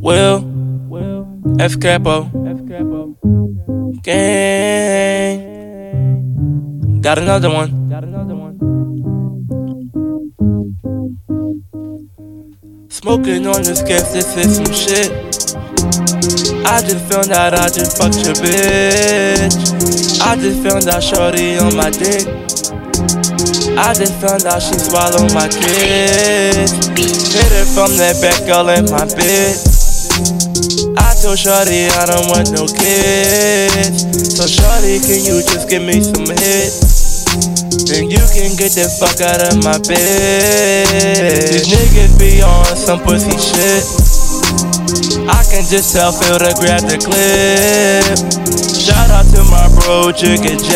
Will, Xcapo, gang. Got another one. Smoking on this gas, this is some shit. I just found out I just fucked your bitch. I just found out shorty on my dick. I just found out she swallowed my kids. The back, all in my bed. I told Shorty I don't want no kids. So Shorty, can you just give me some hits? Then you can get the fuck out of my bed. These niggas be on some pussy shit. I can just tell Phil to grab the clip. Shout out to my bro, Jigga J.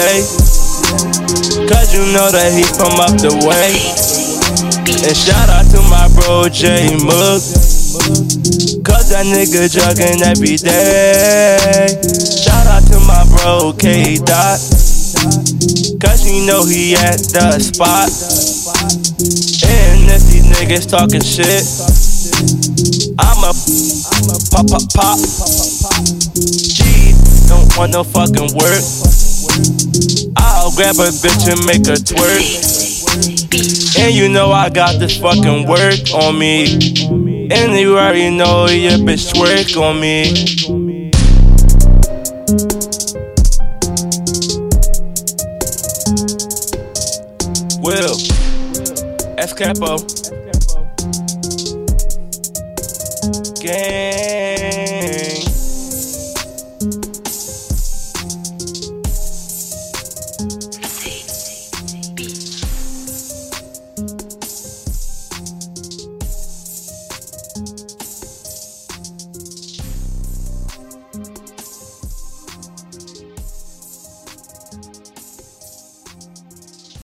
Cause you know that he from up the way. And shout out to my bro, J Mug. Cause that nigga jugging every day. Shout out to my bro, K Dot. Cause you know he at the spot. And if these niggas talking shit, I'ma pop, pop, pop. G, don't want no fucking work. I'll grab a bitch and make her twerk. And you know I got this fucking work on me. And you already know your bitch work on me. Will, Xcapo, gang.